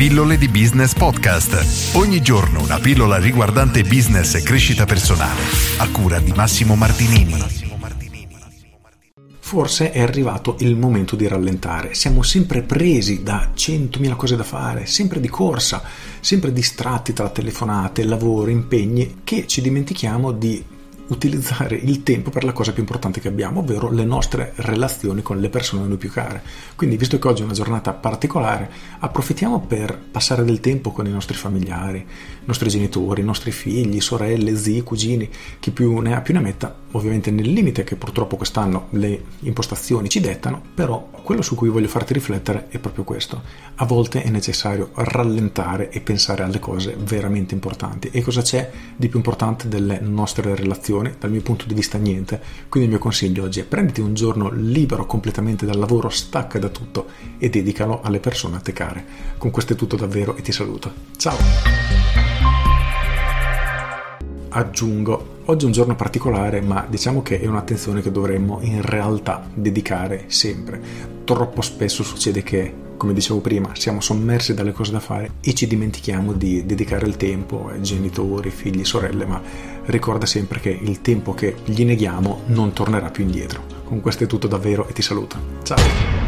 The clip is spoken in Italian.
Pillole di Business Podcast. Ogni giorno una pillola riguardante business e crescita personale. A cura di Massimo Martinini. Forse è arrivato il momento di rallentare. Siamo sempre presi da centomila cose da fare, sempre di corsa, sempre distratti tra telefonate, lavoro, impegni, che ci dimentichiamo di utilizzare il tempo per la cosa più importante che abbiamo, ovvero le nostre relazioni con le persone a noi più care. Quindi, visto che oggi è una giornata particolare, approfittiamo per passare del tempo con i nostri familiari, i nostri genitori, i nostri figli, sorelle, zii, cugini, chi più ne ha più ne metta, ovviamente nel limite che purtroppo quest'anno le impostazioni ci dettano, però quello su cui voglio farti riflettere è proprio questo. A volte è necessario rallentare e pensare alle cose veramente importanti. E cosa c'è di più importante delle nostre relazioni? dal mio punto di vista niente, quindi il mio consiglio oggi è prenditi un giorno libero completamente dal lavoro, stacca da tutto e dedicalo alle persone a te care. Con questo è tutto davvero e ti saluto. Ciao! Aggiungo, oggi è un giorno particolare, ma diciamo che è un'attenzione che dovremmo in realtà dedicare sempre. Troppo spesso succede che come dicevo prima, siamo sommersi dalle cose da fare e ci dimentichiamo di dedicare il tempo ai genitori, figli, sorelle, ma ricorda sempre che il tempo che gli neghiamo non tornerà più indietro. Con questo è tutto davvero e ti saluto. Ciao!